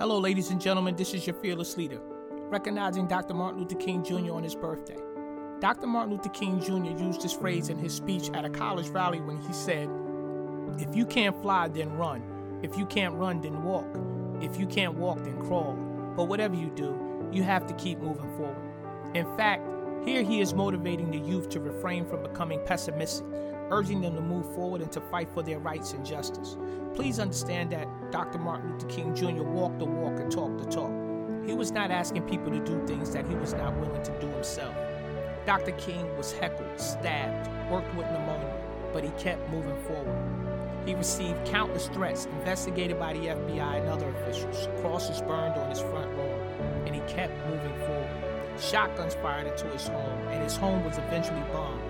Hello, ladies and gentlemen, this is your fearless leader, recognizing Dr. Martin Luther King Jr. on his birthday. Dr. Martin Luther King Jr. used this phrase in his speech at a college rally when he said, If you can't fly, then run. If you can't run, then walk. If you can't walk, then crawl. But whatever you do, you have to keep moving forward. In fact, here he is motivating the youth to refrain from becoming pessimistic, urging them to move forward and to fight for their rights and justice. Please understand that Dr. Martin Luther King Jr. walked the walk and talked the talk. He was not asking people to do things that he was not willing to do himself. Dr. King was heckled, stabbed, worked with pneumonia, but he kept moving forward. He received countless threats investigated by the FBI and other officials, crosses burned on his front lawn, and he kept moving forward. Shotguns fired into his home, and his home was eventually bombed,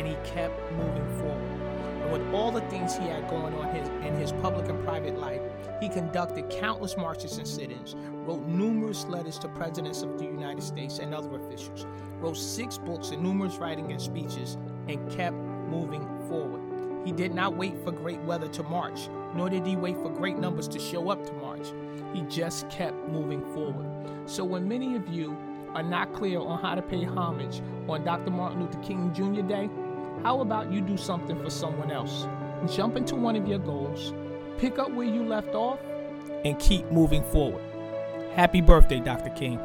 and he kept moving forward. And with all the things he had going on his, in his public and private life, he conducted countless marches and sit ins, wrote numerous letters to presidents of the United States and other officials, wrote six books and numerous writings and speeches, and kept moving forward. He did not wait for great weather to march, nor did he wait for great numbers to show up to march. He just kept moving forward. So when many of you are not clear on how to pay homage on Dr. Martin Luther King Jr. Day, how about you do something for someone else? Jump into one of your goals, pick up where you left off, and keep moving forward. Happy birthday, Dr. King.